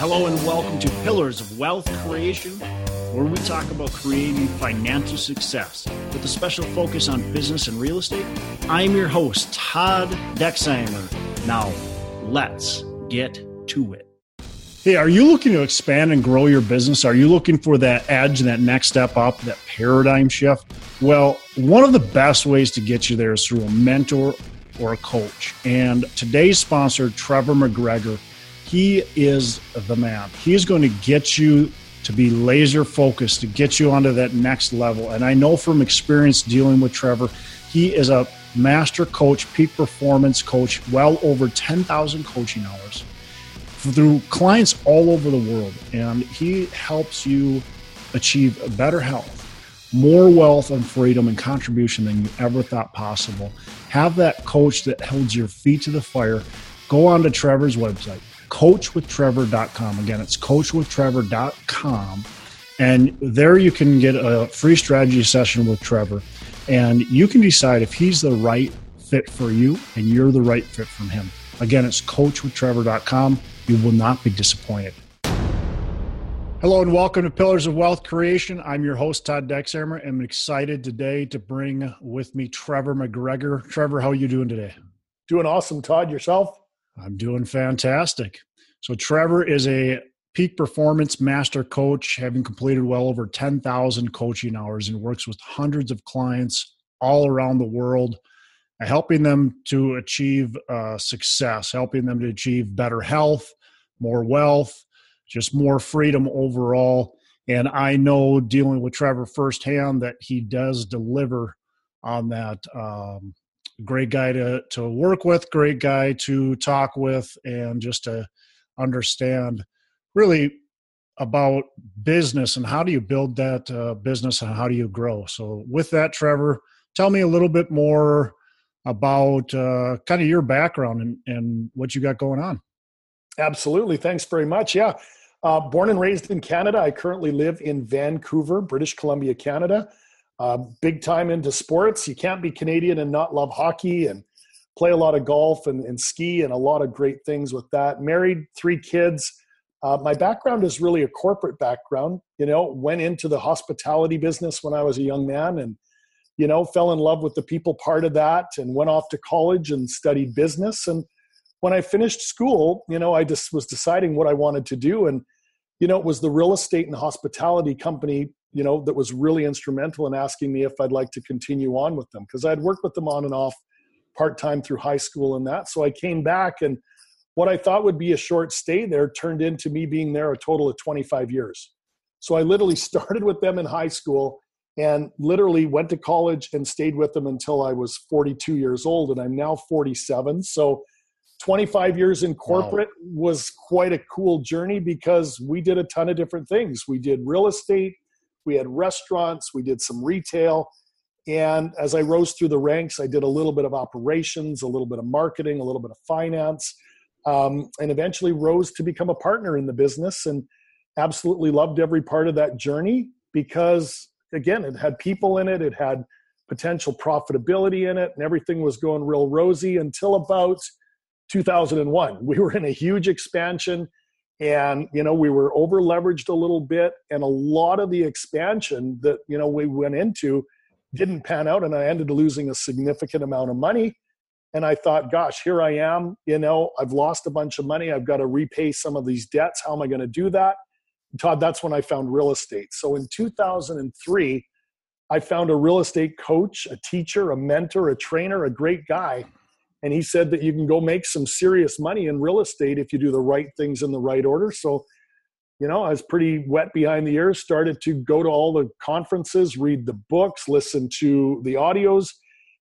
Hello and welcome to Pillars of Wealth Creation, where we talk about creating financial success with a special focus on business and real estate. I'm your host, Todd Dexheimer. Now, let's get to it. Hey, are you looking to expand and grow your business? Are you looking for that edge that next step up, that paradigm shift? Well, one of the best ways to get you there is through a mentor or a coach. And today's sponsor, Trevor McGregor, he is the man. He's going to get you to be laser focused, to get you onto that next level. And I know from experience dealing with Trevor, he is a master coach, peak performance coach, well over 10,000 coaching hours through clients all over the world. And he helps you achieve better health, more wealth and freedom and contribution than you ever thought possible. Have that coach that holds your feet to the fire. Go on to Trevor's website, coachwithtrevor.com. Again, it's coachwithtrevor.com. And there you can get a free strategy session with Trevor. And you can decide if he's the right fit for you and you're the right fit from him. Again, it's coachwithtrevor.com. You will not be disappointed. Hello and welcome to Pillars of Wealth Creation. I'm your host, Todd Dexheimer. I'm excited today to bring with me Trevor McGregor. Trevor, how are you doing today? Doing awesome, Todd. Yourself? I'm doing fantastic. So, Trevor is a peak performance master coach, having completed well over 10,000 coaching hours and works with hundreds of clients all around the world, helping them to achieve uh, success, helping them to achieve better health, more wealth, just more freedom overall. And I know dealing with Trevor firsthand that he does deliver on that. Um, great guy to, to work with, great guy to talk with, and just to understand really about business and how do you build that uh, business and how do you grow. So, with that, Trevor, tell me a little bit more about uh, kind of your background and, and what you got going on. Absolutely. Thanks very much. Yeah. Uh, born and raised in Canada. I currently live in Vancouver, British Columbia, Canada. Uh, big time into sports. You can't be Canadian and not love hockey and play a lot of golf and, and ski and a lot of great things with that. Married, three kids. Uh, my background is really a corporate background. You know, went into the hospitality business when I was a young man and, you know, fell in love with the people part of that and went off to college and studied business. And when I finished school, you know, I just was deciding what I wanted to do. And, you know, it was the real estate and hospitality company, you know, that was really instrumental in asking me if I'd like to continue on with them because I'd worked with them on and off part time through high school and that. So I came back and what I thought would be a short stay there turned into me being there a total of 25 years. So I literally started with them in high school and literally went to college and stayed with them until I was 42 years old and I'm now 47. So 25 years in corporate wow. was quite a cool journey because we did a ton of different things. We did real estate, we had restaurants, we did some retail. And as I rose through the ranks, I did a little bit of operations, a little bit of marketing, a little bit of finance, um, and eventually rose to become a partner in the business and absolutely loved every part of that journey because, again, it had people in it, it had potential profitability in it, and everything was going real rosy until about 2001. We were in a huge expansion and you know we were over leveraged a little bit and a lot of the expansion that you know we went into didn't pan out and I ended up losing a significant amount of money. And I thought gosh here I am you know I've lost a bunch of money I've got to repay some of these debts how am I going to do that? And Todd that's when I found real estate. So in 2003 I found a real estate coach a teacher a mentor a trainer a great guy and he said that you can go make some serious money in real estate if you do the right things in the right order. So you know i was pretty wet behind the ears started to go to all the conferences read the books listen to the audios.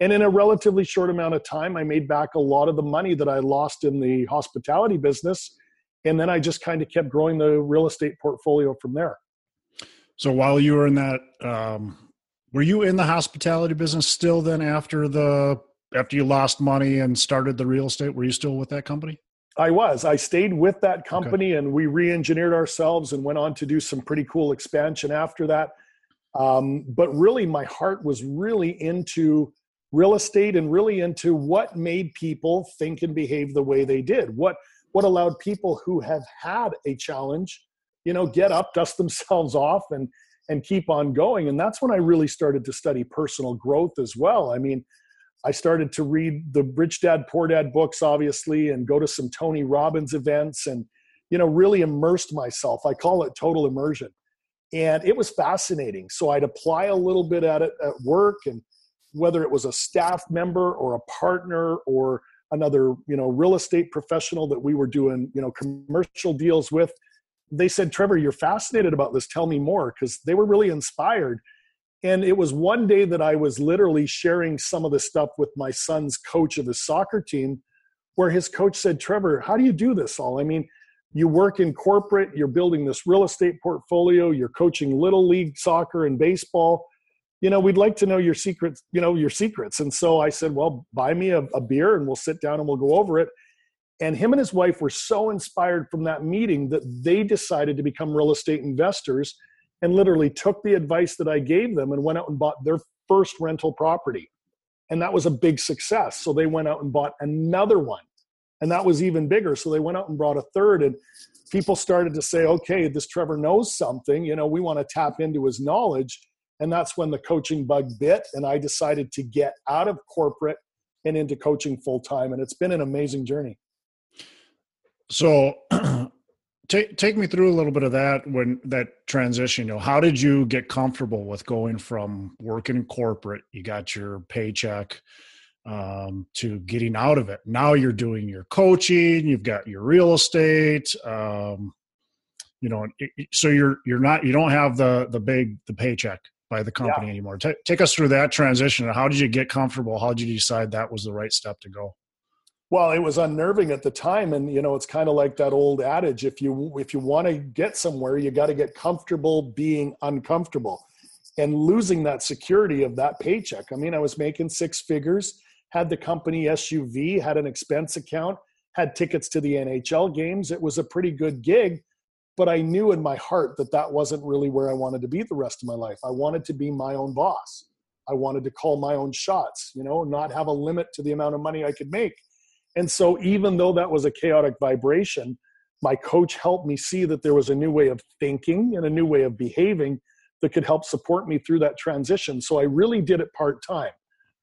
And in a relatively short amount of time i made back a lot of the money that i lost in the hospitality business. And then i just kind of kept growing the real estate portfolio from there. So while you were in that um, were you in the hospitality business still then after the after you lost money and started the real estate were you still with that company i was i stayed with that company okay. and we re-engineered ourselves and went on to do some pretty cool expansion after that um, but really my heart was really into real estate and really into what made people think and behave the way they did what what allowed people who have had a challenge, you know, get up, dust themselves off, and and keep on going. And that's when I really started to study personal growth as well. I mean, I started to read the Rich Dad Poor Dad books, obviously, and go to some Tony Robbins events and, you know, really immersed myself. I call it total immersion. And it was fascinating. So I'd apply a little bit at it at work and whether it was a staff member or a partner or another, you know, real estate professional that we were doing, you know, commercial deals with, they said, Trevor, you're fascinated about this. Tell me more. Because they were really inspired. And it was one day that I was literally sharing some of the stuff with my son's coach of his soccer team, where his coach said, Trevor, how do you do this all? I mean, you work in corporate, you're building this real estate portfolio, you're coaching little league soccer and baseball. You know, we'd like to know your secrets, you know, your secrets. And so I said, well, buy me a, a beer and we'll sit down and we'll go over it. And him and his wife were so inspired from that meeting that they decided to become real estate investors and literally took the advice that I gave them and went out and bought their first rental property. And that was a big success. So they went out and bought another one. And that was even bigger. So they went out and brought a third. And people started to say, okay, this Trevor knows something. You know, we want to tap into his knowledge. And that's when the coaching bug bit. And I decided to get out of corporate and into coaching full time. And it's been an amazing journey. So take take me through a little bit of that when that transition. You know, how did you get comfortable with going from working in corporate? You got your paycheck um, to getting out of it. Now you're doing your coaching. You've got your real estate. Um, you know, so you're you're not you don't have the the big the paycheck by the company yeah. anymore. T- take us through that transition. How did you get comfortable? How did you decide that was the right step to go? Well, it was unnerving at the time, and you know, it's kind of like that old adage: if you if you want to get somewhere, you got to get comfortable being uncomfortable, and losing that security of that paycheck. I mean, I was making six figures, had the company SUV, had an expense account, had tickets to the NHL games. It was a pretty good gig, but I knew in my heart that that wasn't really where I wanted to be the rest of my life. I wanted to be my own boss. I wanted to call my own shots, you know, not have a limit to the amount of money I could make and so, even though that was a chaotic vibration, my coach helped me see that there was a new way of thinking and a new way of behaving that could help support me through that transition. So, I really did it part time.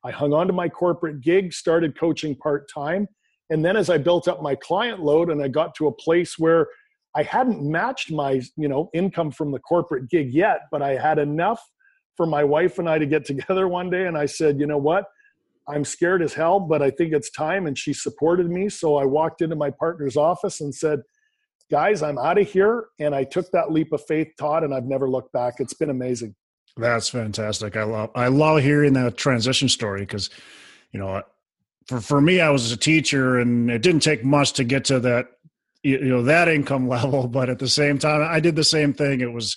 I hung on to my corporate gig, started coaching part time. And then as I built up my client load and I got to a place where I hadn't matched my, you know, income from the corporate gig yet, but I had enough for my wife and I to get together one day and I said, "You know what? I'm scared as hell, but I think it's time. And she supported me. So I walked into my partner's office and said, Guys, I'm out of here. And I took that leap of faith, Todd, and I've never looked back. It's been amazing. That's fantastic. I love I love hearing that transition story because, you know, for for me, I was a teacher, and it didn't take much to get to that, you know, that income level. But at the same time, I did the same thing. It was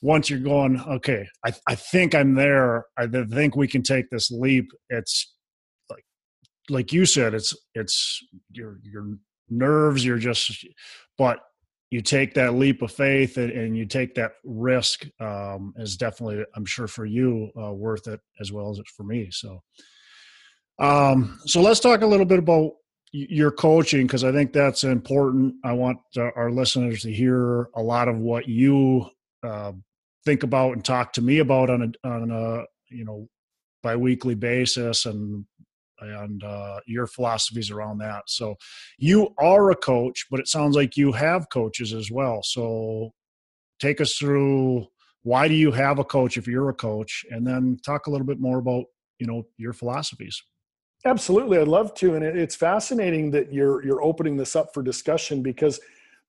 once you're going, okay, I, I think I'm there. I think we can take this leap. It's like you said, it's it's your your nerves. You're just, but you take that leap of faith and, and you take that risk um, is definitely, I'm sure, for you uh, worth it as well as it's for me. So, um, so let's talk a little bit about your coaching because I think that's important. I want uh, our listeners to hear a lot of what you uh, think about and talk to me about on a on a you know biweekly basis and and uh, your philosophies around that. So you are a coach, but it sounds like you have coaches as well. So take us through why do you have a coach if you're a coach, and then talk a little bit more about you know your philosophies. Absolutely, I'd love to, and it's fascinating that you're you're opening this up for discussion because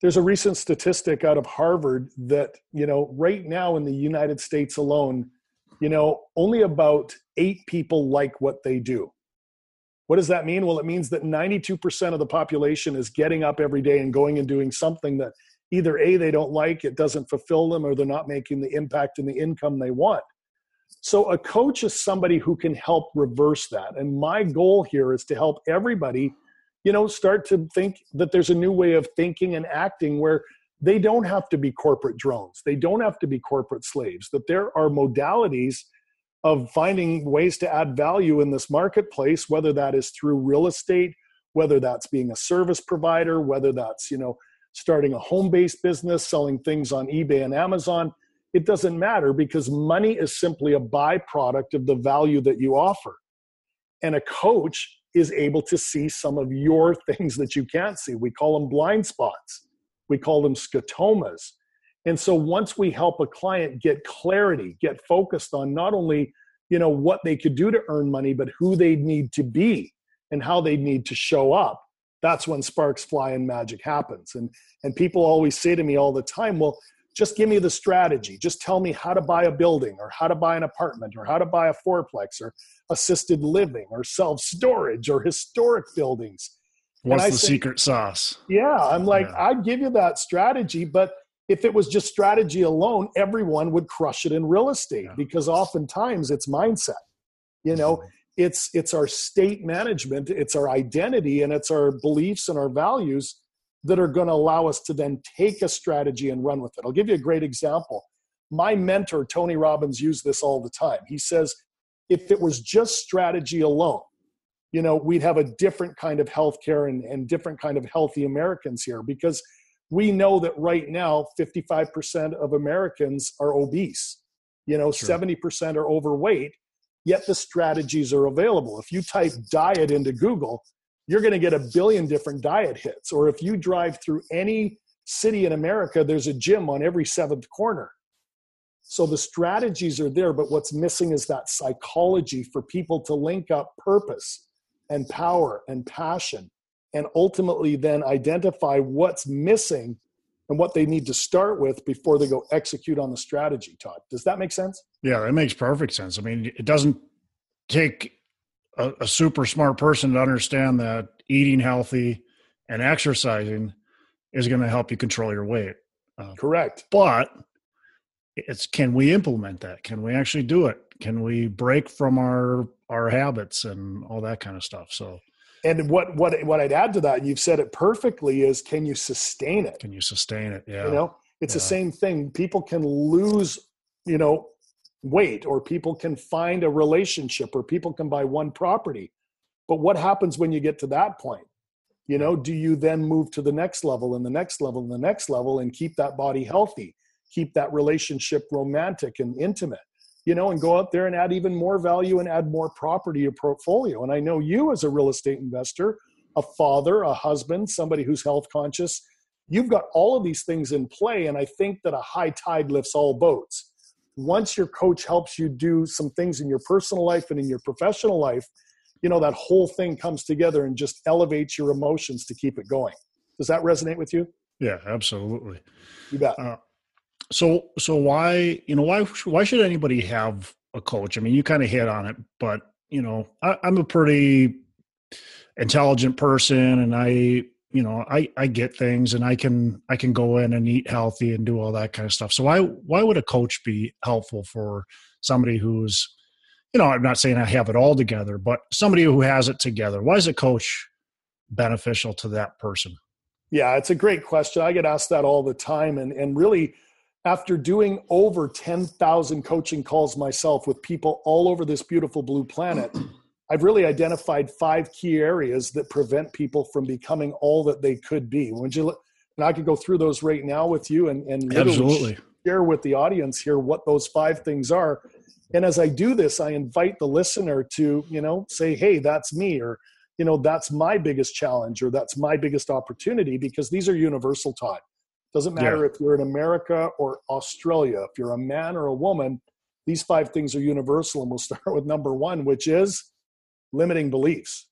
there's a recent statistic out of Harvard that you know right now in the United States alone, you know only about eight people like what they do what does that mean? Well, it means that 92% of the population is getting up every day and going and doing something that either A, they don't like, it doesn't fulfill them, or they're not making the impact and the income they want. So, a coach is somebody who can help reverse that. And my goal here is to help everybody, you know, start to think that there's a new way of thinking and acting where they don't have to be corporate drones, they don't have to be corporate slaves, that there are modalities of finding ways to add value in this marketplace, whether that is through real estate, whether that's being a service provider, whether that's, you know, starting a home based business, selling things on eBay and Amazon. It doesn't matter because money is simply a byproduct of the value that you offer. And a coach is able to see some of your things that you can't see. We call them blind spots, we call them scotomas. And so once we help a client get clarity, get focused on not only you know what they could do to earn money, but who they need to be and how they need to show up, that's when sparks fly and magic happens. And and people always say to me all the time, well, just give me the strategy. Just tell me how to buy a building or how to buy an apartment or how to buy a fourplex or assisted living or self storage or historic buildings. What's the say, secret sauce? Yeah, I'm like, yeah. I'd give you that strategy, but if it was just strategy alone, everyone would crush it in real estate yeah. because oftentimes it's mindset. You know, mm-hmm. it's it's our state management, it's our identity, and it's our beliefs and our values that are going to allow us to then take a strategy and run with it. I'll give you a great example. My mentor, Tony Robbins, used this all the time. He says, if it was just strategy alone, you know, we'd have a different kind of healthcare and, and different kind of healthy Americans here because we know that right now 55% of Americans are obese. You know, sure. 70% are overweight, yet the strategies are available. If you type diet into Google, you're going to get a billion different diet hits. Or if you drive through any city in America, there's a gym on every seventh corner. So the strategies are there, but what's missing is that psychology for people to link up purpose and power and passion and ultimately then identify what's missing and what they need to start with before they go execute on the strategy todd. Does that make sense? Yeah it makes perfect sense. I mean it doesn't take a, a super smart person to understand that eating healthy and exercising is going to help you control your weight. Uh, correct. but it's can we implement that? Can we actually do it? Can we break from our our habits and all that kind of stuff? So and what what what I'd add to that, and you've said it perfectly, is can you sustain it? Can you sustain it? Yeah. You know, it's yeah. the same thing. People can lose, you know, weight, or people can find a relationship, or people can buy one property. But what happens when you get to that point? You know, do you then move to the next level and the next level and the next level and keep that body healthy, keep that relationship romantic and intimate? You know, and go out there and add even more value and add more property to your portfolio. And I know you as a real estate investor, a father, a husband, somebody who's health conscious, you've got all of these things in play. And I think that a high tide lifts all boats. Once your coach helps you do some things in your personal life and in your professional life, you know, that whole thing comes together and just elevates your emotions to keep it going. Does that resonate with you? Yeah, absolutely. You bet. Uh, so so why you know why why should anybody have a coach? I mean, you kind of hit on it, but you know, I, I'm a pretty intelligent person, and I you know I I get things, and I can I can go in and eat healthy and do all that kind of stuff. So why why would a coach be helpful for somebody who's you know I'm not saying I have it all together, but somebody who has it together? Why is a coach beneficial to that person? Yeah, it's a great question. I get asked that all the time, and and really after doing over 10,000 coaching calls myself with people all over this beautiful blue planet, I've really identified five key areas that prevent people from becoming all that they could be. Would you, and I could go through those right now with you and, and Absolutely. share with the audience here what those five things are. And as I do this, I invite the listener to, you know, say, hey, that's me, or, you know, that's my biggest challenge, or that's my biggest opportunity, because these are universal Todd. Doesn't matter yeah. if you're in America or Australia, if you're a man or a woman, these five things are universal. And we'll start with number one, which is limiting beliefs.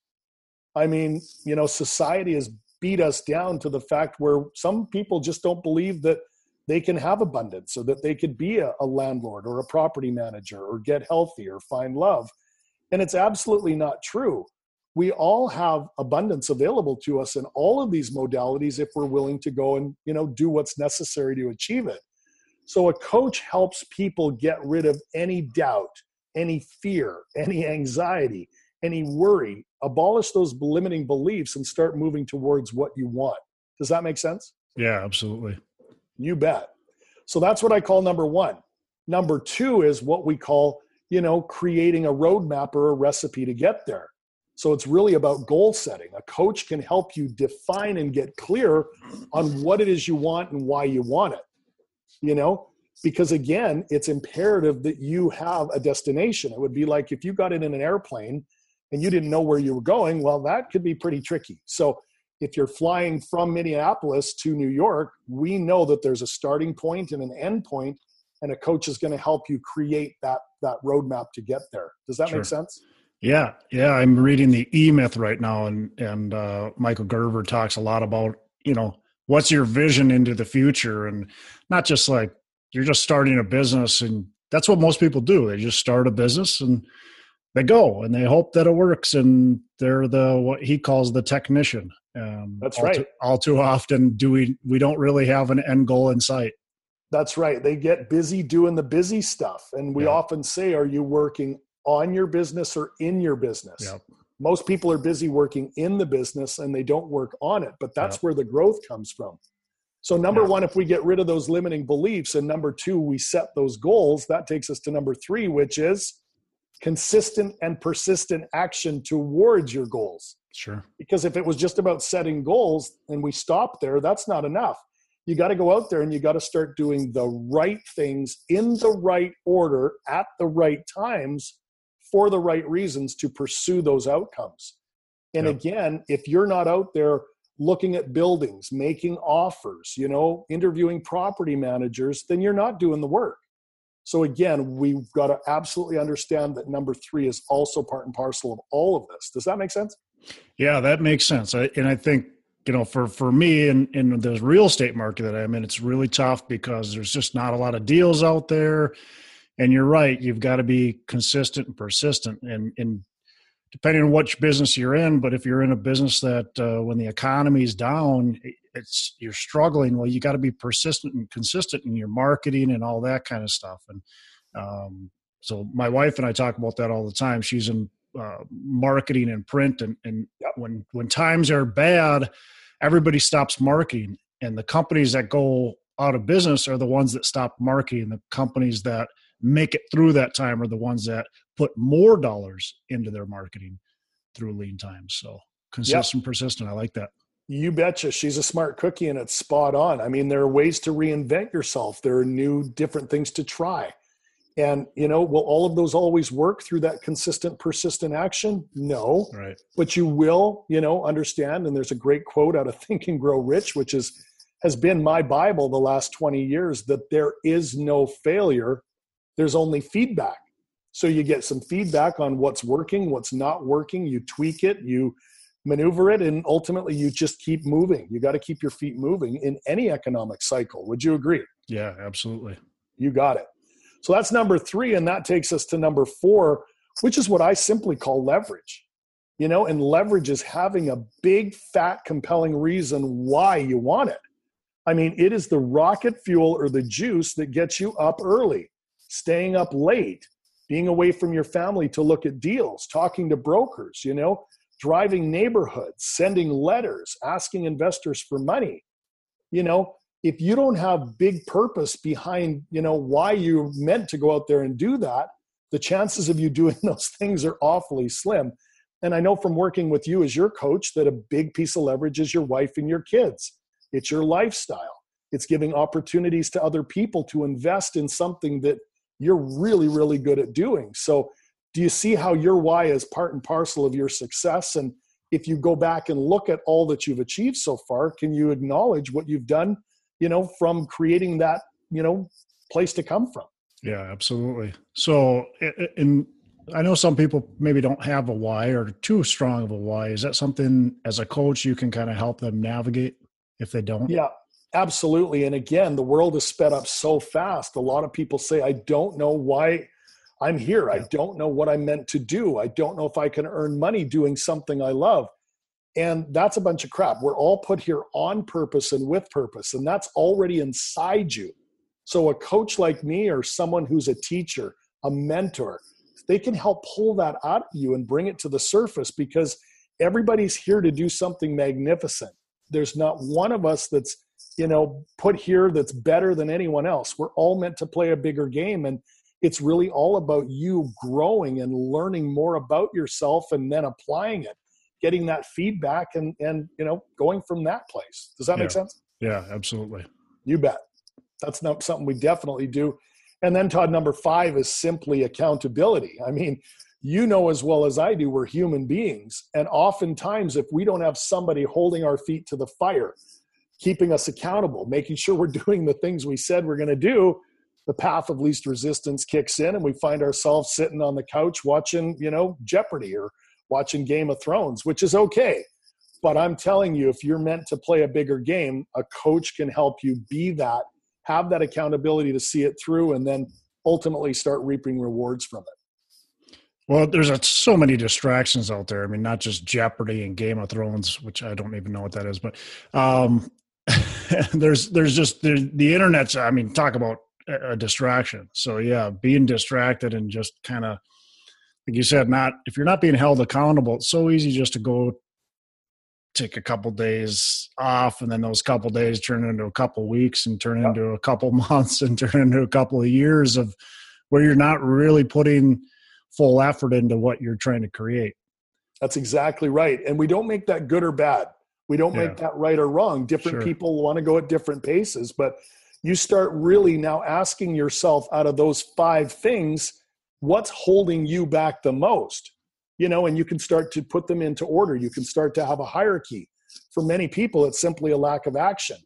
I mean, you know, society has beat us down to the fact where some people just don't believe that they can have abundance so that they could be a, a landlord or a property manager or get healthy or find love. And it's absolutely not true we all have abundance available to us in all of these modalities if we're willing to go and you know do what's necessary to achieve it. So a coach helps people get rid of any doubt any fear any anxiety any worry abolish those limiting beliefs and start moving towards what you want. Does that make sense? Yeah absolutely. You bet. So that's what i call number one. Number two is what we call you know creating a roadmap or a recipe to get there So it's really about goal setting. A coach can help you define and get clear on what it is you want and why you want it. You know, because again, it's imperative that you have a destination. It would be like if you got in an airplane and you didn't know where you were going, well, that could be pretty tricky. So if you're flying from Minneapolis to New York, we know that there's a starting point and an end point, and a coach is going to help you create that that roadmap to get there. Does that sure. make sense? Yeah, yeah. I'm reading the E Myth right now, and and uh, Michael Gerber talks a lot about you know what's your vision into the future, and not just like you're just starting a business, and that's what most people do. They just start a business and they go and they hope that it works, and they're the what he calls the technician. Um, that's all right. Too, all too often, do we we don't really have an end goal in sight. That's right. They get busy doing the busy stuff. And we yeah. often say, Are you working on your business or in your business. Yep. Most people are busy working in the business and they don't work on it, but that's yep. where the growth comes from. So, number one, if we get rid of those limiting beliefs, and number two, we set those goals, that takes us to number three, which is consistent and persistent action towards your goals. Sure. Because if it was just about setting goals and we stop there, that's not enough. You got to go out there and you got to start doing the right things in the right order at the right times for the right reasons to pursue those outcomes. And again, if you're not out there looking at buildings, making offers, you know, interviewing property managers, then you're not doing the work. So again, we've got to absolutely understand that number three is also part and parcel of all of this. Does that make sense? Yeah, that makes sense. I, and I think you know, for for me in in the real estate market that I'm in, it's really tough because there's just not a lot of deals out there and you're right you've got to be consistent and persistent and, and depending on which business you're in but if you're in a business that uh, when the economy's down it's you're struggling well you got to be persistent and consistent in your marketing and all that kind of stuff. And um, so my wife and i talk about that all the time. She's in uh, marketing and print and, and when when times are bad everybody stops marketing. And the companies that go out of business are the ones that stop marketing. The companies that make it through that time are the ones that put more dollars into their marketing through lean times. So consistent, yep. persistent. I like that. You betcha. She's a smart cookie and it's spot on. I mean, there are ways to reinvent yourself. There are new, different things to try. And, you know, will all of those always work through that consistent, persistent action? No. Right. But you will, you know, understand. And there's a great quote out of Think and Grow Rich, which is, has been my Bible the last 20 years that there is no failure there's only feedback. So you get some feedback on what's working, what's not working. You tweak it, you maneuver it, and ultimately you just keep moving. You got to keep your feet moving in any economic cycle. Would you agree? Yeah, absolutely. You got it. So that's number three. And that takes us to number four, which is what I simply call leverage. You know, and leverage is having a big, fat, compelling reason why you want it. I mean, it is the rocket fuel or the juice that gets you up early staying up late, being away from your family to look at deals, talking to brokers, you know, driving neighborhoods, sending letters, asking investors for money. You know, if you don't have big purpose behind, you know, why you're meant to go out there and do that, the chances of you doing those things are awfully slim. And I know from working with you as your coach that a big piece of leverage is your wife and your kids. It's your lifestyle. It's giving opportunities to other people to invest in something that you're really, really good at doing. So, do you see how your why is part and parcel of your success? And if you go back and look at all that you've achieved so far, can you acknowledge what you've done, you know, from creating that, you know, place to come from? Yeah, absolutely. So, in I know some people maybe don't have a why or too strong of a why. Is that something as a coach you can kind of help them navigate if they don't? Yeah, Absolutely. And again, the world is sped up so fast. A lot of people say, I don't know why I'm here. I don't know what I'm meant to do. I don't know if I can earn money doing something I love. And that's a bunch of crap. We're all put here on purpose and with purpose, and that's already inside you. So, a coach like me or someone who's a teacher, a mentor, they can help pull that out of you and bring it to the surface because everybody's here to do something magnificent. There's not one of us that's you know put here that's better than anyone else. We're all meant to play a bigger game and it's really all about you growing and learning more about yourself and then applying it getting that feedback and and you know going from that place. Does that yeah. make sense? Yeah absolutely. You bet. That's not something we definitely do. And then todd number five is simply accountability. I mean you know as well as i do we're human beings. And oftentimes if we don't have somebody holding our feet to the fire keeping us accountable making sure we're doing the things we said we're going to do the path of least resistance kicks in and we find ourselves sitting on the couch watching you know jeopardy or watching game of thrones which is okay. But i'm telling you if you're meant to play a bigger game a coach can help you be that have that accountability to see it through and then ultimately start reaping rewards from it. Well there's a, so many distractions out there. I mean not just jeopardy and game of thrones which i don't even know what that is but um, there's there's just the, the internet's i mean talk about a distraction. So yeah, being distracted and just kind of like you said, not if you're not being held accountable, it's so easy just to go take a couple days off and then those couple days turn into a couple weeks and turn into a couple months and turn into a couple of years of where you're not really putting full effort into what you're trying to create. That's exactly right. And we don't make that good or bad. We don't yeah. make that right or wrong. Different sure. people want to go at different paces, but you start really now asking yourself out of those five things, what's holding you back the most? You know, and you can start to put them into order. You can start to have a hierarchy. For many people, it's simply a lack of action.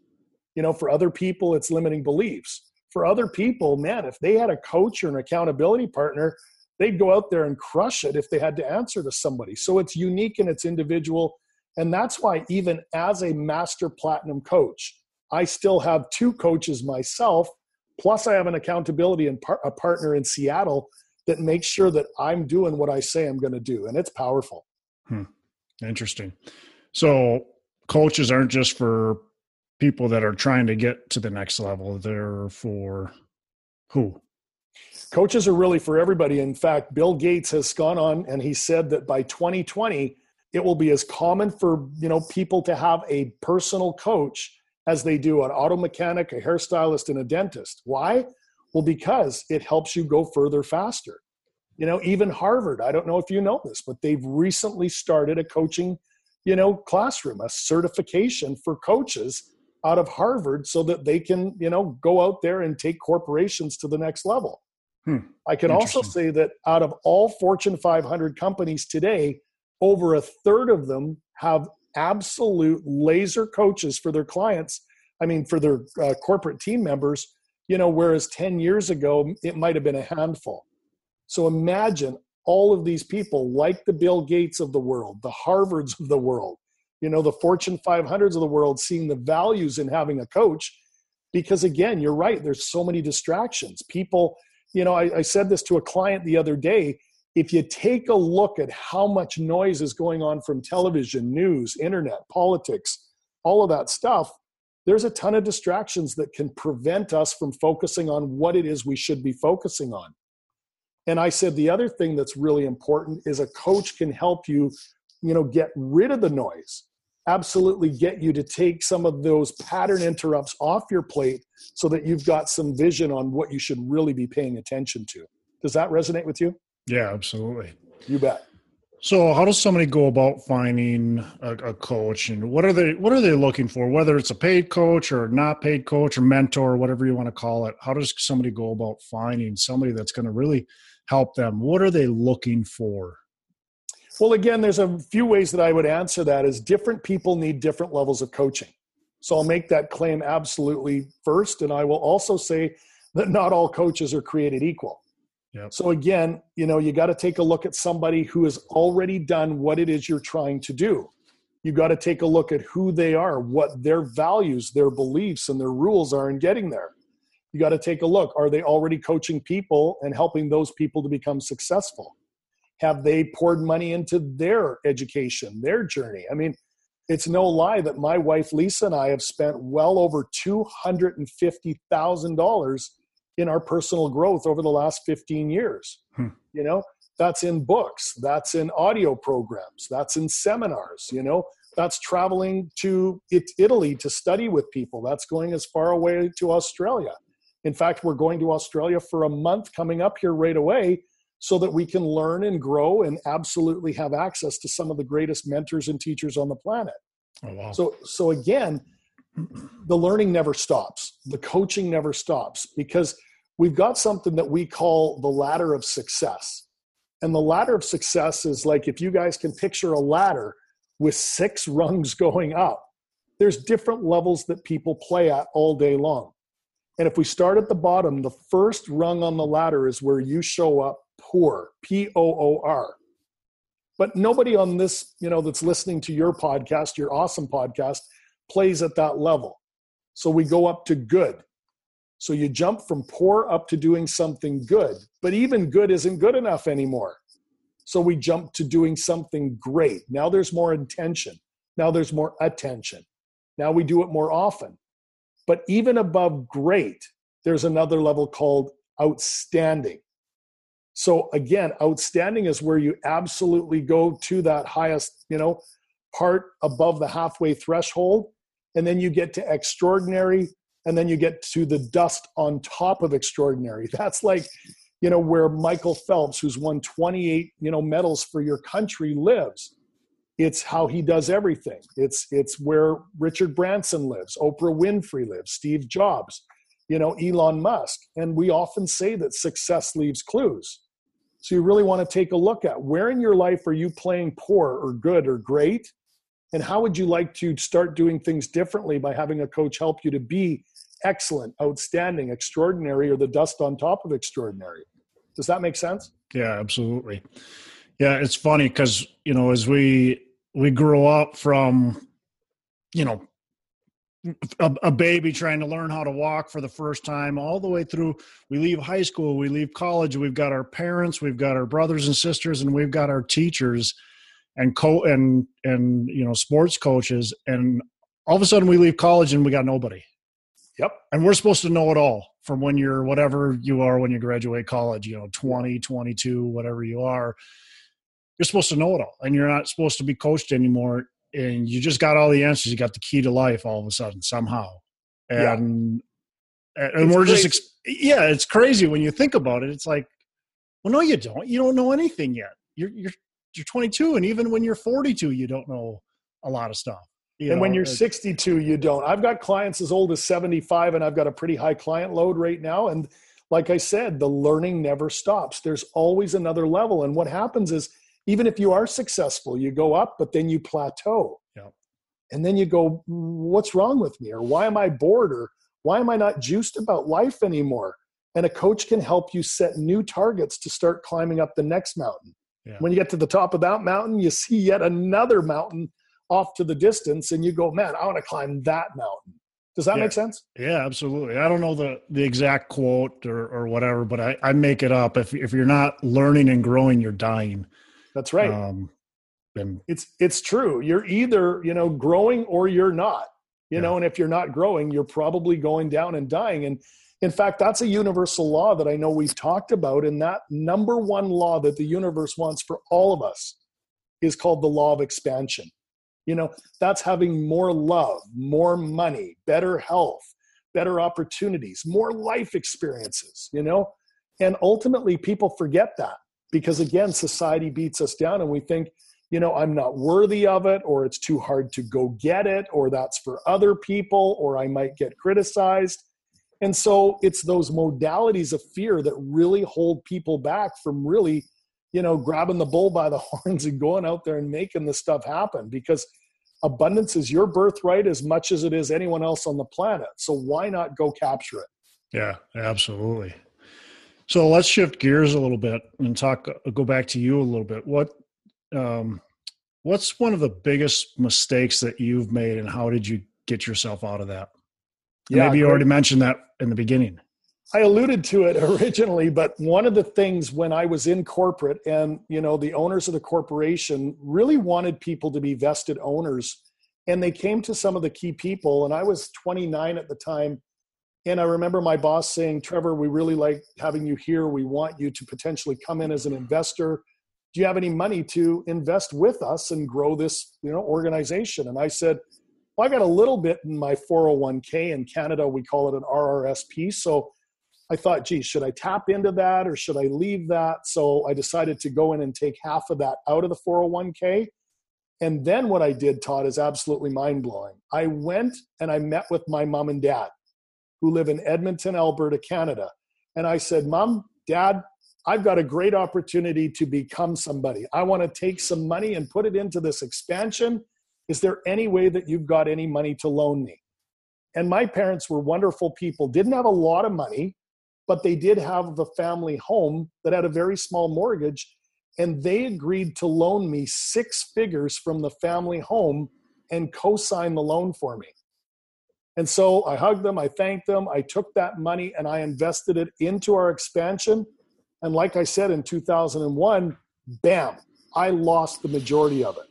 You know, for other people, it's limiting beliefs. For other people, man, if they had a coach or an accountability partner, they'd go out there and crush it if they had to answer to somebody. So it's unique and it's individual. And that's why, even as a master platinum coach, I still have two coaches myself, plus I have an accountability and par- a partner in Seattle that makes sure that I'm doing what I say I'm going to do, and it's powerful. Hmm. Interesting. So coaches aren't just for people that are trying to get to the next level; they're for who? Coaches are really for everybody. In fact, Bill Gates has gone on and he said that by 2020, it will be as common for you know people to have a personal coach as they do an auto mechanic, a hairstylist, and a dentist. Why? Well, because it helps you go further faster. You know, even Harvard, I don't know if you know this, but they've recently started a coaching, you know, classroom, a certification for coaches out of Harvard so that they can, you know, go out there and take corporations to the next level. Hmm. I can also say that out of all Fortune 500 companies today, over a third of them have absolute laser coaches for their clients. I mean, for their uh, corporate team members, you know, whereas 10 years ago, it might have been a handful. So imagine all of these people, like the Bill Gates of the world, the Harvards of the world, you know, the Fortune 500s of the world, seeing the values in having a coach. Because again, you're right, there's so many distractions. People, you know, I, I said this to a client the other day if you take a look at how much noise is going on from television, news, internet, politics, all of that stuff, there's a ton of distractions that can prevent us from focusing on what it is we should be focusing on. And I said the other thing that's really important is a coach can help you, you know, get rid of the noise. Absolutely get you to take some of those pattern interrupts off your plate so that you've got some vision on what you should really be paying attention to. Does that resonate with you? Yeah, absolutely. You bet. So, how does somebody go about finding a, a, coach, and what are they what are they looking for? Whether it's a paid coach or not paid coach or mentor, or whatever you want to call it, how does somebody go about finding somebody that's going to really help them? What are they looking for? Well, again, there's a few ways that I would answer that. Is different people need different levels of coaching. So I'll make that claim absolutely first, and I will also say that not all coaches are created equal. Yep. So again, you know, you got to take a look at somebody who has already done what it is you're trying to do. You got to take a look at who they are, what their values, their beliefs, and their rules are in getting there. You got to take a look. Are they already coaching people and helping those people to become successful? Have they poured money into their education, their journey? I mean, it's no lie that my wife Lisa and I have spent well over $250,000 in our personal growth over the last 15 years. Hmm. You know, that's in books, that's in audio programs, that's in seminars, you know, that's traveling to Italy to study with people, that's going as far away to Australia. In fact, we're going to Australia for a month coming up here right away so that we can learn and grow and absolutely have access to some of the greatest mentors and teachers on the planet. Oh, wow. So, so again, the learning never stops. The coaching never stops because we've got something that we call the ladder of success. And the ladder of success is like if you guys can picture a ladder with six rungs going up, there's different levels that people play at all day long. And if we start at the bottom, the first rung on the ladder is where you show up poor, P O O R. But nobody on this, you know, that's listening to your podcast, your awesome podcast, plays at that level. So we go up to good. So you jump from poor up to doing something good. But even good isn't good enough anymore. So we jump to doing something great. Now there's more intention. Now there's more attention. Now we do it more often. But even above great, there's another level called outstanding. So again, outstanding is where you absolutely go to that highest, you know, part above the halfway threshold. And then you get to extraordinary, and then you get to the dust on top of extraordinary. That's like, you know, where Michael Phelps, who's won 28, you know, medals for your country, lives. It's how he does everything. It's it's where Richard Branson lives, Oprah Winfrey lives, Steve Jobs, you know, Elon Musk. And we often say that success leaves clues. So you really want to take a look at where in your life are you playing poor or good or great? And how would you like to start doing things differently by having a coach help you to be excellent, outstanding, extraordinary, or the dust on top of extraordinary? Does that make sense? Yeah, absolutely. Yeah, it's funny because you know as we we grow up from you know a, a, baby trying to learn how to walk for the first time all the way through we leave high school we leave college we've got our parents we've got our brothers and sisters and we've got our teachers and co and and you know sports coaches and all of a sudden we leave college and we got nobody yep and we're supposed to know it all from when you're whatever you are when you graduate college you know 20 22 whatever you are you're supposed to know it all and you're not supposed to be coached anymore and you just got all the answers. You got the key to life all of a sudden somehow, and yeah. and it's we're crazy. just yeah, it's crazy when you think about it. It's like, well, no, you don't. You don't know anything yet. You're you're you're 22, and even when you're 42, you don't know a lot of stuff. And know, when you're 62, you don't. I've got clients as old as 75, and I've got a pretty high client load right now. And like I said, the learning never stops. There's always another level. And what happens is even if you are successful, you go up, but then you plateau. Yeah. And then you go, what's wrong with me? Or why am I bored? Or why am I not juiced about life anymore? And a coach can help you set new targets to start climbing up the next mountain. Yeah. When you get to the top of that mountain, you see yet another mountain off to the distance, and you go, man, I want to climb that mountain. Does that yeah. make sense? Yeah, absolutely. I don't know the, the exact quote or, or whatever, but I, I make it up. If, if you're not learning and growing, you're dying. That's right. Um, and it's it's true. You're either you know growing or you're not. You yeah. know, and if you're not growing, you're probably going down and dying. And in fact, that's a universal law that I know we've talked about. And that number one law that the universe wants for all of us is called the law of expansion. You know, that's having more love, more money, better health, better opportunities, more life experiences, you know? And ultimately, people forget that because again society beats us down and we think you know i'm not worthy of it or it's too hard to go get it or that's for other people or i might get criticized and so it's those modalities of fear that really hold people back from really you know grabbing the bull by the horns and going out there and making this stuff happen because abundance is your birthright as much as it is anyone else on the planet so why not go capture it yeah absolutely so let's shift gears a little bit and talk. Go back to you a little bit. What, um, what's one of the biggest mistakes that you've made, and how did you get yourself out of that? Yeah, maybe you already mentioned that in the beginning. I alluded to it originally, but one of the things when I was in corporate and you know the owners of the corporation really wanted people to be vested owners and they came to some of the key people and I was 29 at the time and I remember my boss saying, Trevor, we really like having you here. We want you to potentially come in as an investor. Do you have any money to invest with us and grow this, you know, organization? And I said, Well, I got a little bit in my 401k. In Canada, we call it an RRSP. So I thought, gee, should I tap into that or should I leave that? So I decided to go in and take half of that out of the 401k. And then what I did, Todd, is absolutely mind blowing. I went and I met with my mom and dad who live in Edmonton, Alberta, Canada. And I said, Mom, Dad, I've got a great opportunity to become somebody. I want to take some money and put it into this expansion. Is there any way that you've got any money to loan me? And my parents were wonderful people, didn't have a lot of money, but they did have the family home that had a very small mortgage and they agreed to loan me six figures from the family home and co-sign the loan for me. And so i hugged them i thanked them i took that money and i invested it into our expansion. And like i said in 2001 bam i lost the majority of it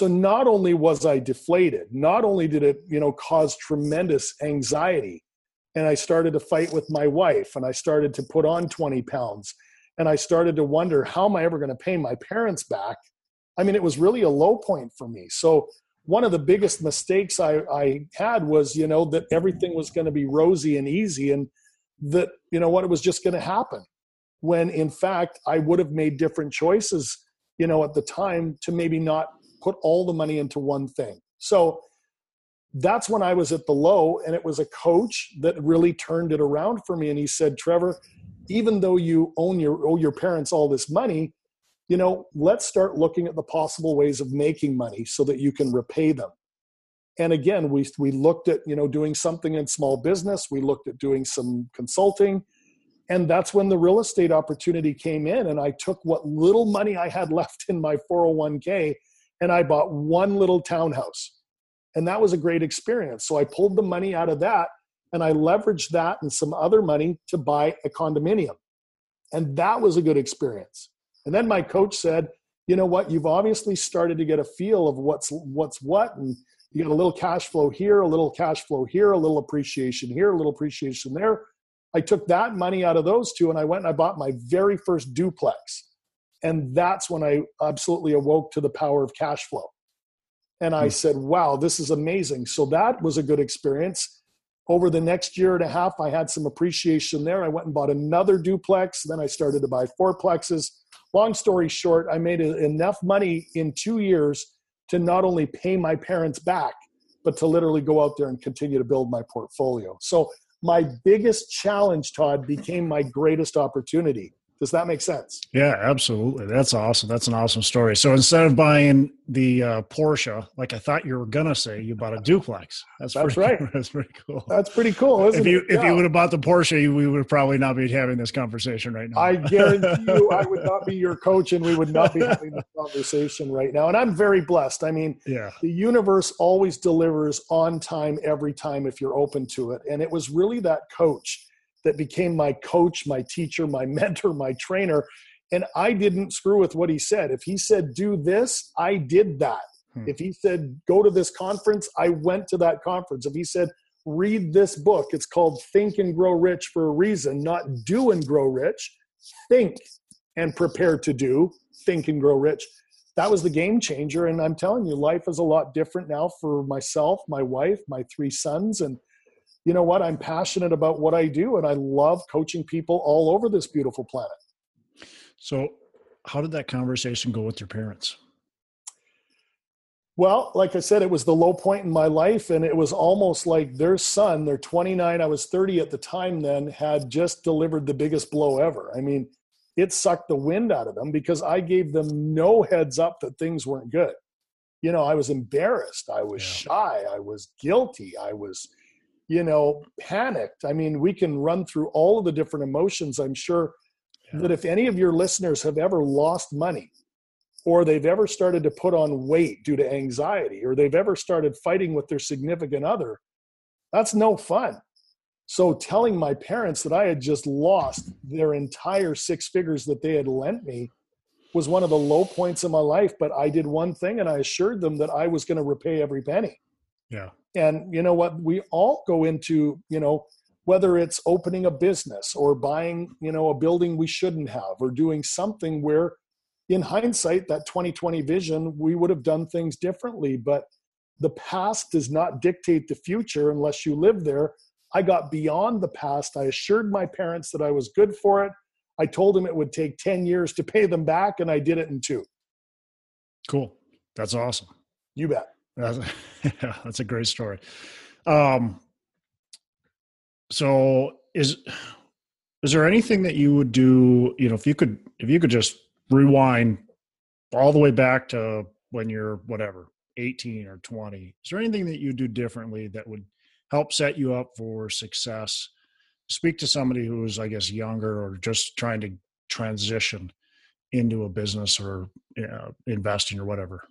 so not only was i deflated not only did it you know cause tremendous anxiety and I started to fight with my wife and I started to put on 20 pounds and I started to wonder how am I ever going to pay my parents back? I mean, it was really a low point for me. So one of the biggest mistakes I, I had was, you know, that everything was going to be rosy and easy and that, you know, what it was just going to happen. When in fact, I would have made different choices, you know, at the time to maybe not put all the money into one thing. So that's when I was at the low, and it was a coach that really turned it around for me. And he said, Trevor, even though you own your owe your parents all this money, you know, let's start looking at the possible ways of making money so that you can repay them. And again, we we looked at you know doing something in small business. We looked at doing some consulting, and that's when the real estate opportunity came in. And I took what little money I had left in my 401k, and I bought one little townhouse and that was a great experience. So I pulled the money out of that and I leveraged that and some other money to buy a condominium. And that was a good experience. And then my coach said, you know what, you've obviously started to get a feel of what's what's what and you got a little cash flow here, a little cash flow here, a little appreciation here, a little appreciation there. I took that money out of those two and I went and I bought my very first duplex. And that's when I absolutely awoke to the power of cash flow. And I hmm. said, wow, this is amazing. So that was a good experience. Over the next year and a half, I had some appreciation there. I went and bought another duplex. Then I started to buy fourplexes. Long story short, I made enough money in two years to not only pay my parents back, but to literally go out there and continue to build my portfolio. So my biggest challenge, Todd, became my greatest opportunity. Does that make sense? Yeah, absolutely. That's awesome. That's an awesome story. So instead of buying the uh, Porsche, like I thought you were gonna say, you bought a duplex. That's, that's right. That's pretty cool. That's pretty cool. if you it? if yeah. you would have bought the Porsche, we would probably not be having this conversation right now. I guarantee you, I would not be your coach, and we would not be having this conversation right now. And I'm very blessed. I mean, yeah, the universe always delivers on time every time if you're open to it. And it was really that coach that became my coach, my teacher, my mentor, my trainer. And I didn't screw with what he said. If he said, do this, I did that. Hmm. If he said, go to this conference, I went to that conference. If he said, read this book, it's called Think and Grow Rich for a reason, not do and grow rich. Think and prepare to do, think and grow rich. That was the game changer. And I'm telling you, life is a lot different now for myself, my wife, my three sons, and you know what? I'm passionate about what I do and I love coaching people all over this beautiful planet. So, how did that conversation go with your parents? Well, like I said, it was the low point in my life, and it was almost like their son, they're 29, I was 30 at the time then, had just delivered the biggest blow ever. I mean, it sucked the wind out of them because I gave them no heads up that things weren't good. You know, I was embarrassed, I was yeah. shy, I was guilty, I was you know, panicked. I mean, we can run through all of the different emotions. I'm sure yeah. that if any of your listeners have ever lost money, or they've ever started to put on weight due to anxiety, or they've ever started fighting with their significant other, that's no fun. So, telling my parents that I had just lost their entire six figures that they had lent me was one of the low points in my life. But I did one thing and I assured them that I was going to repay every penny. Yeah. And you know what? We all go into, you know, whether it's opening a business or buying, you know, a building we shouldn't have or doing something where in hindsight, that 2020 vision, we would have done things differently. But the past does not dictate the future unless you live there. I got beyond the past. I assured my parents that I was good for it. I told them it would take 10 years to pay them back, and I did it in two. Cool. That's awesome. You bet. That's, yeah, that's a great story. Um, so is is there anything that you would do? You know, if you could, if you could just rewind all the way back to when you're whatever 18 or 20 is there anything that you do differently that would help set you up for success speak to somebody who's i guess younger or just trying to transition into a business or you know, investing or whatever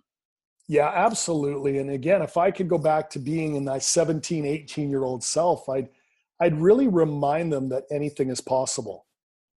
yeah absolutely and again if i could go back to being in my 17 18 year old self i'd i'd really remind them that anything is possible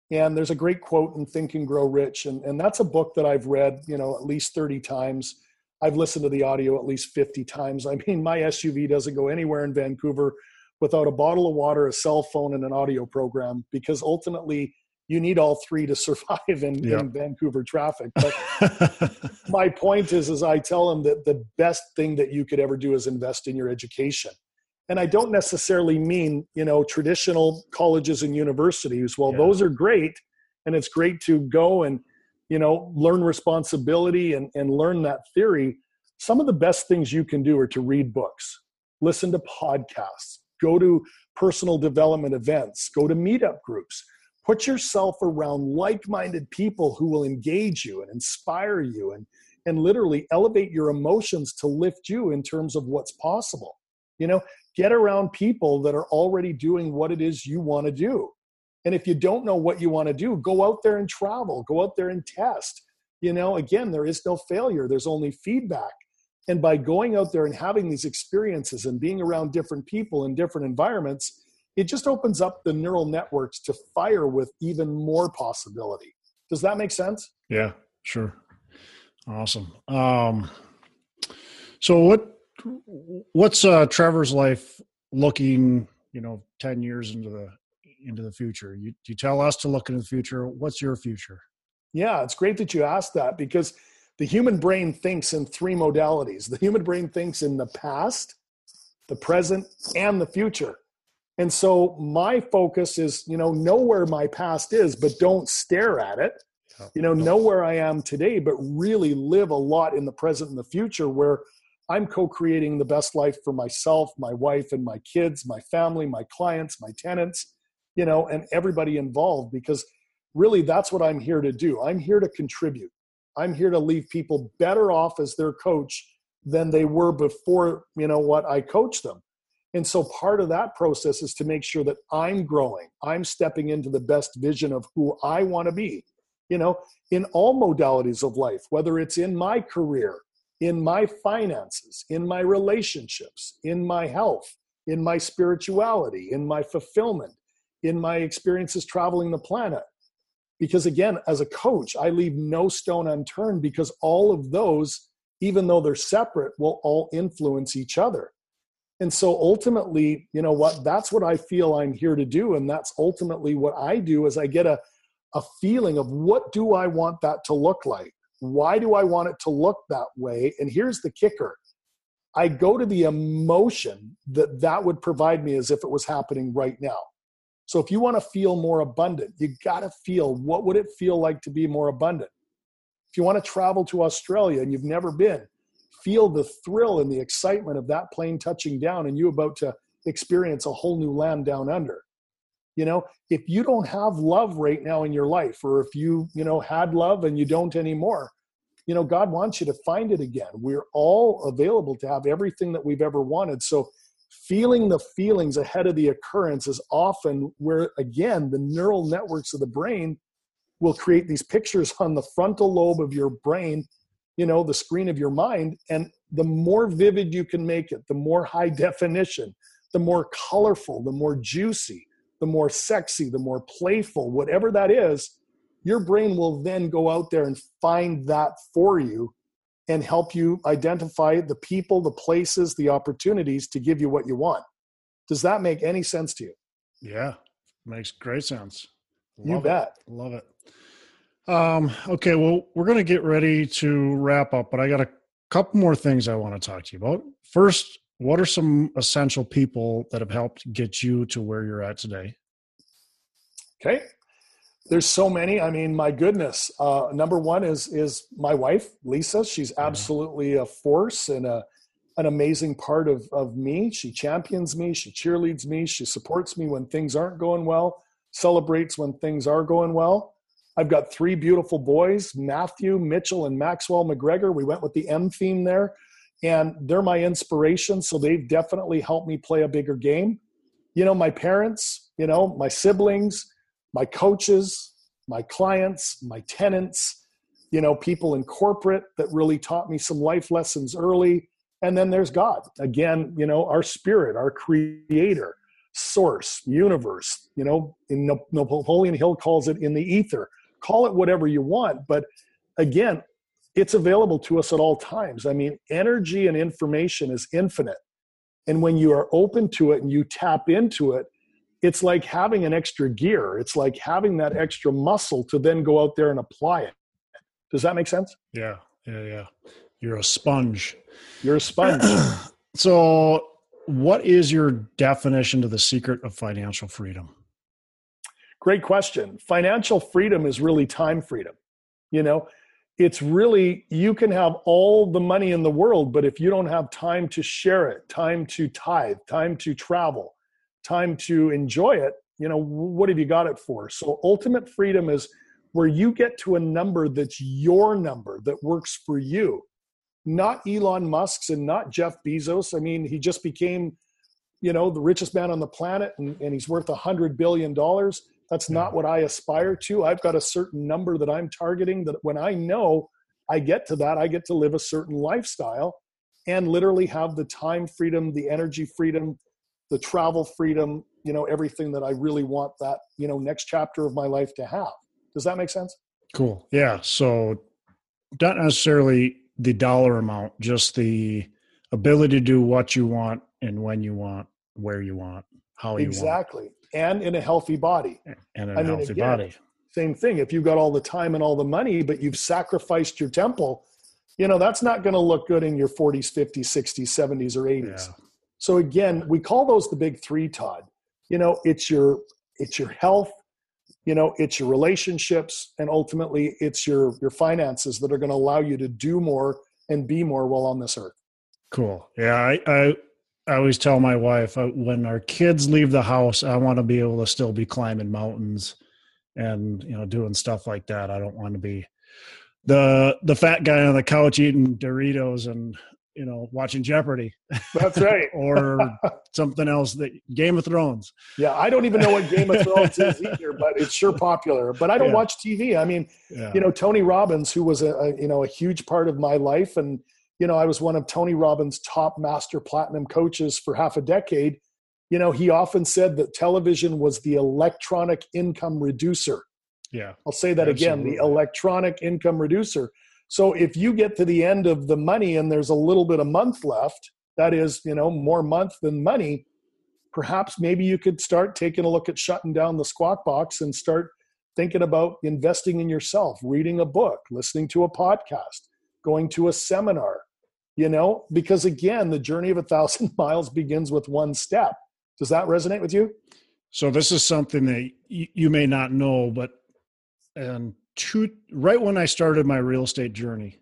and there's a great quote in think and grow rich and, and that's a book that i've read you know at least 30 times I've listened to the audio at least 50 times. I mean, my SUV doesn't go anywhere in Vancouver without a bottle of water, a cell phone, and an audio program because ultimately you need all three to survive in, yep. in Vancouver traffic. But my point is, is I tell them that the best thing that you could ever do is invest in your education. And I don't necessarily mean, you know, traditional colleges and universities. Well, yeah. those are great. And it's great to go and you know learn responsibility and, and learn that theory some of the best things you can do are to read books listen to podcasts go to personal development events go to meetup groups put yourself around like-minded people who will engage you and inspire you and and literally elevate your emotions to lift you in terms of what's possible you know get around people that are already doing what it is you want to do and if you don't know what you want to do, go out there and travel, go out there and test. You know, again, there is no failure, there's only feedback. And by going out there and having these experiences and being around different people in different environments, it just opens up the neural networks to fire with even more possibility. Does that make sense? Yeah, sure. Awesome. Um, so what what's uh, Trevor's life looking, you know, 10 years into the into the future? You, you tell us to look into the future. What's your future? Yeah, it's great that you asked that because the human brain thinks in three modalities. The human brain thinks in the past, the present, and the future. And so my focus is, you know, know where my past is, but don't stare at it. You know, know where I am today, but really live a lot in the present and the future where I'm co creating the best life for myself, my wife, and my kids, my family, my clients, my tenants you know, and everybody involved because really that's what I'm here to do. I'm here to contribute. I'm here to leave people better off as their coach than they were before, you know, what I coached them. And so part of that process is to make sure that I'm growing. I'm stepping into the best vision of who I want to be, you know, in all modalities of life, whether it's in my career, in my finances, in my relationships, in my health, in my spirituality, in my fulfillment, in my experiences traveling the planet. Because again, as a coach, I leave no stone unturned because all of those, even though they're separate, will all influence each other. And so ultimately, you know what, that's what I feel I'm here to do. And that's ultimately what I do is I get a, a feeling of what do I want that to look like? Why do I want it to look that way? And here's the kicker. I go to the emotion that that would provide me as if it was happening right now. So if you want to feel more abundant, you got to feel what would it feel like to be more abundant? If you want to travel to Australia and you've never been, feel the thrill and the excitement of that plane touching down and you about to experience a whole new land down under. You know, if you don't have love right now in your life or if you, you know, had love and you don't anymore, you know, God wants you to find it again. We're all available to have everything that we've ever wanted. So feeling the feelings ahead of the occurrence is often where again the neural networks of the brain will create these pictures on the frontal lobe of your brain you know the screen of your mind and the more vivid you can make it the more high definition the more colorful the more juicy the more sexy the more playful whatever that is your brain will then go out there and find that for you and help you identify the people, the places, the opportunities to give you what you want. Does that make any sense to you? Yeah, makes great sense. Love you bet. It. Love it. Um, okay, well, we're going to get ready to wrap up, but I got a couple more things I want to talk to you about. First, what are some essential people that have helped get you to where you're at today? Okay. There's so many. I mean, my goodness. Uh, number one is is my wife, Lisa. She's absolutely a force and a an amazing part of of me. She champions me. She cheerleads me. She supports me when things aren't going well. Celebrates when things are going well. I've got three beautiful boys, Matthew, Mitchell, and Maxwell McGregor. We went with the M theme there, and they're my inspiration. So they've definitely helped me play a bigger game. You know, my parents, you know, my siblings, my coaches, my clients, my tenants, you know, people in corporate that really taught me some life lessons early. And then there's God. Again, you know, our spirit, our creator, source, universe, you know, Napoleon Hill calls it in the ether. Call it whatever you want. But again, it's available to us at all times. I mean, energy and information is infinite. And when you are open to it and you tap into it, it's like having an extra gear. It's like having that extra muscle to then go out there and apply it. Does that make sense? Yeah, yeah, yeah. You're a sponge. You're a sponge. so, what is your definition to the secret of financial freedom? Great question. Financial freedom is really time freedom. You know, it's really, you can have all the money in the world, but if you don't have time to share it, time to tithe, time to travel, time to enjoy it, you know, what have you got it for? So ultimate freedom is where you get to a number that's your number that works for you, not Elon Musk's and not Jeff Bezos. I mean, he just became, you know, the richest man on the planet and, and he's worth a hundred billion dollars. That's not what I aspire to. I've got a certain number that I'm targeting that when I know I get to that, I get to live a certain lifestyle and literally have the time freedom, the energy freedom, the travel freedom, you know, everything that I really want that, you know, next chapter of my life to have. Does that make sense? Cool. Yeah. So not necessarily the dollar amount, just the ability to do what you want and when you want, where you want, how you exactly. want. And in a healthy body. And in a I healthy again, body. Same thing. If you've got all the time and all the money, but you've sacrificed your temple, you know, that's not going to look good in your 40s, 50s, 60s, 70s, or 80s. Yeah. So again, we call those the big three, Todd. You know, it's your it's your health, you know, it's your relationships, and ultimately it's your your finances that are going to allow you to do more and be more while on this earth. Cool. Yeah, I I, I always tell my wife uh, when our kids leave the house, I want to be able to still be climbing mountains and you know doing stuff like that. I don't want to be the the fat guy on the couch eating Doritos and you know watching jeopardy that's right or something else that game of thrones yeah i don't even know what game of thrones is either but it's sure popular but i don't yeah. watch tv i mean yeah. you know tony robbins who was a, a, you know a huge part of my life and you know i was one of tony robbins top master platinum coaches for half a decade. You know he often said that television was the electronic income reducer. Yeah. I'll say that Absolutely. again the electronic income reducer. So if you get to the end of the money and there's a little bit of month left, that is, you know, more month than money, perhaps maybe you could start taking a look at shutting down the squawk box and start thinking about investing in yourself, reading a book, listening to a podcast, going to a seminar, you know, because again, the journey of a thousand miles begins with one step. Does that resonate with you? So this is something that you may not know, but and two right when I started my real estate journey,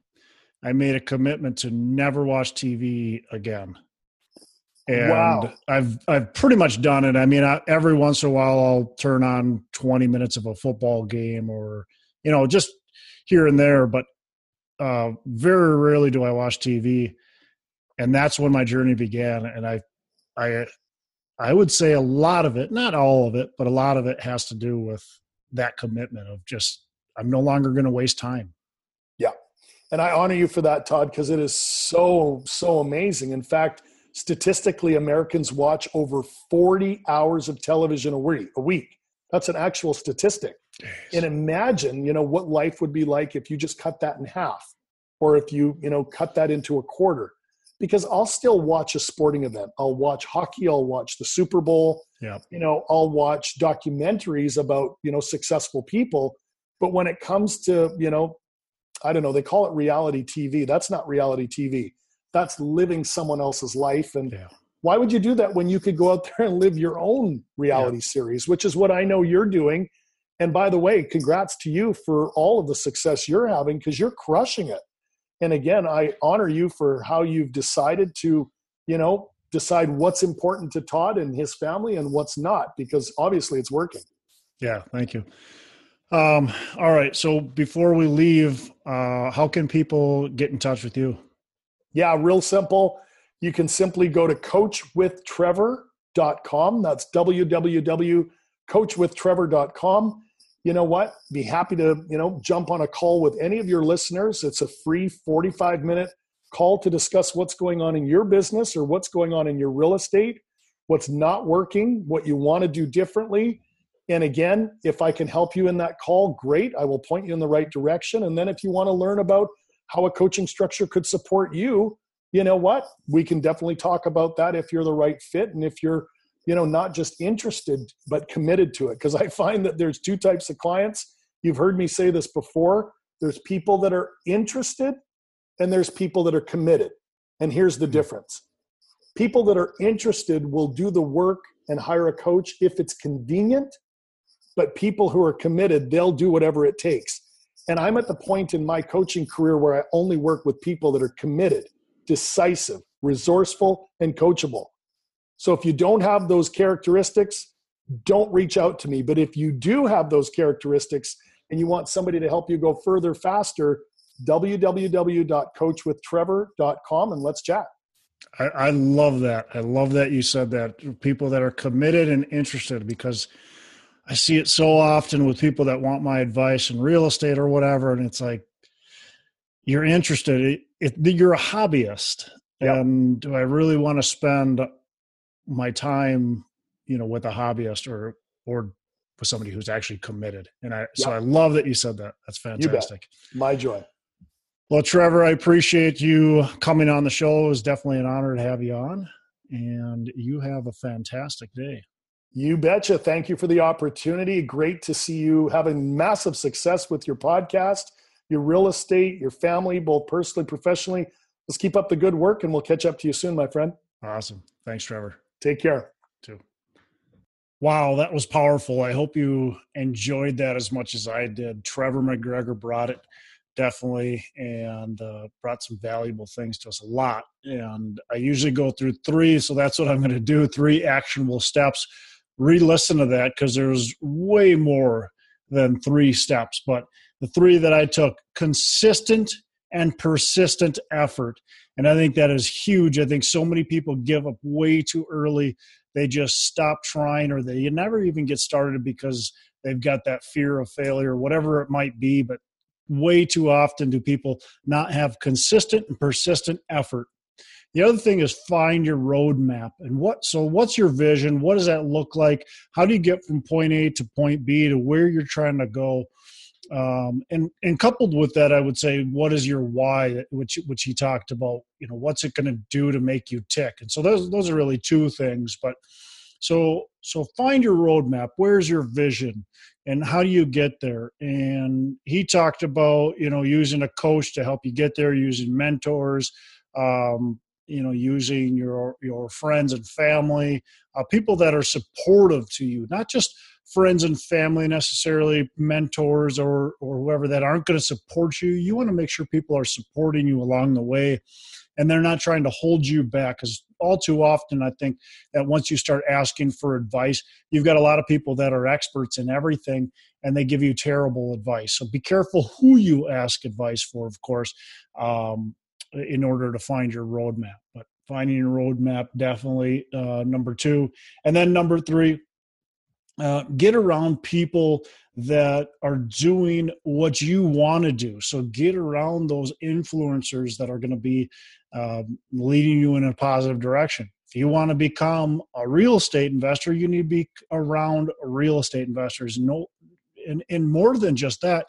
I made a commitment to never watch TV again. And wow. I've I've pretty much done it. I mean, I, every once in a while I'll turn on 20 minutes of a football game or you know, just here and there, but uh, very rarely do I watch TV. And that's when my journey began and I I I would say a lot of it, not all of it, but a lot of it has to do with that commitment of just I'm no longer going to waste time. Yeah. And I honor you for that, Todd, because it is so, so amazing. In fact, statistically, Americans watch over 40 hours of television a week. A week. That's an actual statistic. And imagine, you know, what life would be like if you just cut that in half, or if you, you know, cut that into a quarter. Because I'll still watch a sporting event. I'll watch hockey. I'll watch the Super Bowl. Yeah. You know, I'll watch documentaries about you know successful people but when it comes to, you know, I don't know, they call it reality TV. That's not reality TV. that's living someone else's life. And Yeah. why would you do that when you could go out there and live your own reality series, which is what I know you're doing. And by the way, congrats to you for all of the success you're having because you're crushing it. And again, I honor you for how you've decided to, you know, decide what's important to Todd and his family and what's not, because obviously it's working. Yeah, thank you. Um, all right. So before we leave, uh, how can people get in touch with you? Yeah, real simple. You can simply go to coachwithtrevor.com. That's www.coachwithtrevor.com. You know what? Be happy to, you know, jump on a call with any of your listeners. It's a free 45 minute call to discuss what's going on in your business or what's going on in your real estate, what's not working, what you want to do differently. And again, if I can help you in that call, great. I will point you in the right direction. And then if you want to learn about how a coaching structure could support you, you know what? We can definitely talk about that if you're the right fit and if you're, you know, not just interested but committed to it. Because I find that there's two types of clients. You've heard me say this before. There's people that are interested and there's people that are committed. And here's the hmm. difference. People that are interested will do the work and hire a coach if it's convenient, but people who are committed, they'll do whatever it takes. And I'm at the point in my coaching career where I only work with people that are committed, decisive, resourceful, and coachable. So if you don't have those characteristics, don't reach out to me. But if you do have those characteristics and you want somebody to help you go further faster, www.coachwithtrevor.com and let's chat. I, I love that. I love that you said that. People that are committed and interested because I see it so often with people that want my advice in real estate or whatever. And it's like, you're interested. It, it, you're a hobbyist. Yep. And do I really want to spend my time, you know, with a hobbyist or, or with somebody who's actually committed? And I, so I love that you said that. That's fantastic. My joy. Well, Trevor, I appreciate you coming on the show. It was definitely an honor to have you on, and you have a fantastic day. You betcha. Thank you for the opportunity. Great to see you having massive success with your podcast, your real estate, your family, both personally, professionally. Let's keep up the good work and we'll catch up to you soon, my friend. Awesome. Thanks, Trevor. Take care. Too. Wow, that was powerful. I hope you enjoyed that as much as I did. Trevor McGregor brought it definitely and uh, brought some valuable things to us a lot. And I usually go through three, so that's what I'm going to do three actionable steps. Re listen to that because there's way more than three steps. But the three that I took consistent and persistent effort. And I think that is huge. I think so many people give up way too early. They just stop trying or they never even get started because they've got that fear of failure, whatever it might be. But way too often do people not have consistent and persistent effort. The other thing is find your roadmap and what. So, what's your vision? What does that look like? How do you get from point A to point B to where you're trying to go? Um, and and coupled with that, I would say, what is your why? Which which he talked about. You know, what's it going to do to make you tick? And so those those are really two things. But so so find your roadmap. Where's your vision? and how do you get there and he talked about you know using a coach to help you get there using mentors um, you know using your your friends and family uh, people that are supportive to you not just friends and family necessarily mentors or or whoever that aren't going to support you. You want to make sure people are supporting you along the way and they're not trying to hold you back because all too often i think that once you start asking for advice you've got a lot of people that are experts in everything and they give you terrible advice. So be careful who you ask advice for of course um, in order to find your roadmap finding a roadmap definitely uh, number two and then number three uh, get around people that are doing what you want to do. So get around those influencers that are going to be um, leading you in a positive direction. If you want to become a real estate investor, you need to be around real estate investors. No, and, and more than just that,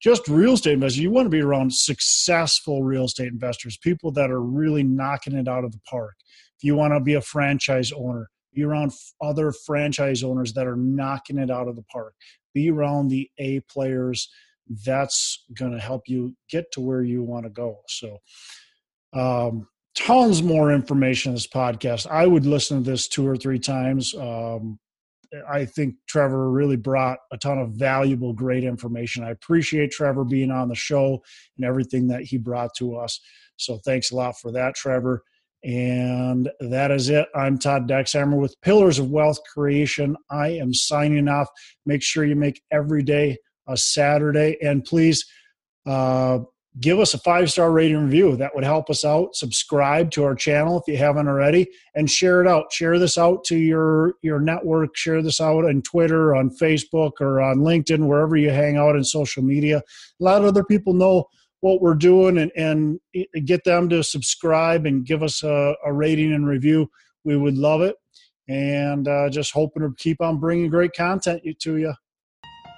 just real estate investors. You want to be around successful real estate investors, people that are really knocking it out of the park. If you want to be a franchise owner, be around other franchise owners that are knocking it out of the park. Be around the A players. That's going to help you get to where you want to go. So, um, tons more information in this podcast. I would listen to this two or three times. Um, I think Trevor really brought a ton of valuable, great information. I appreciate Trevor being on the show and everything that he brought to us. So thanks a lot for that, Trevor. And that is it. I'm Todd Dexheimer with Pillars of Wealth Creation. I am signing off. Make sure you make every day a Saturday. And please, uh, give us a five star rating review. That would help us out. Subscribe to our channel if you haven't already, and share it out. Share this out to your your network. Share this out on Twitter, on Facebook, or on LinkedIn, wherever you hang out in social media. Let other people know what we're doing and, and get them to subscribe and give us a, a rating and review. We would love it. And uh, just hoping to keep on bringing great content to you.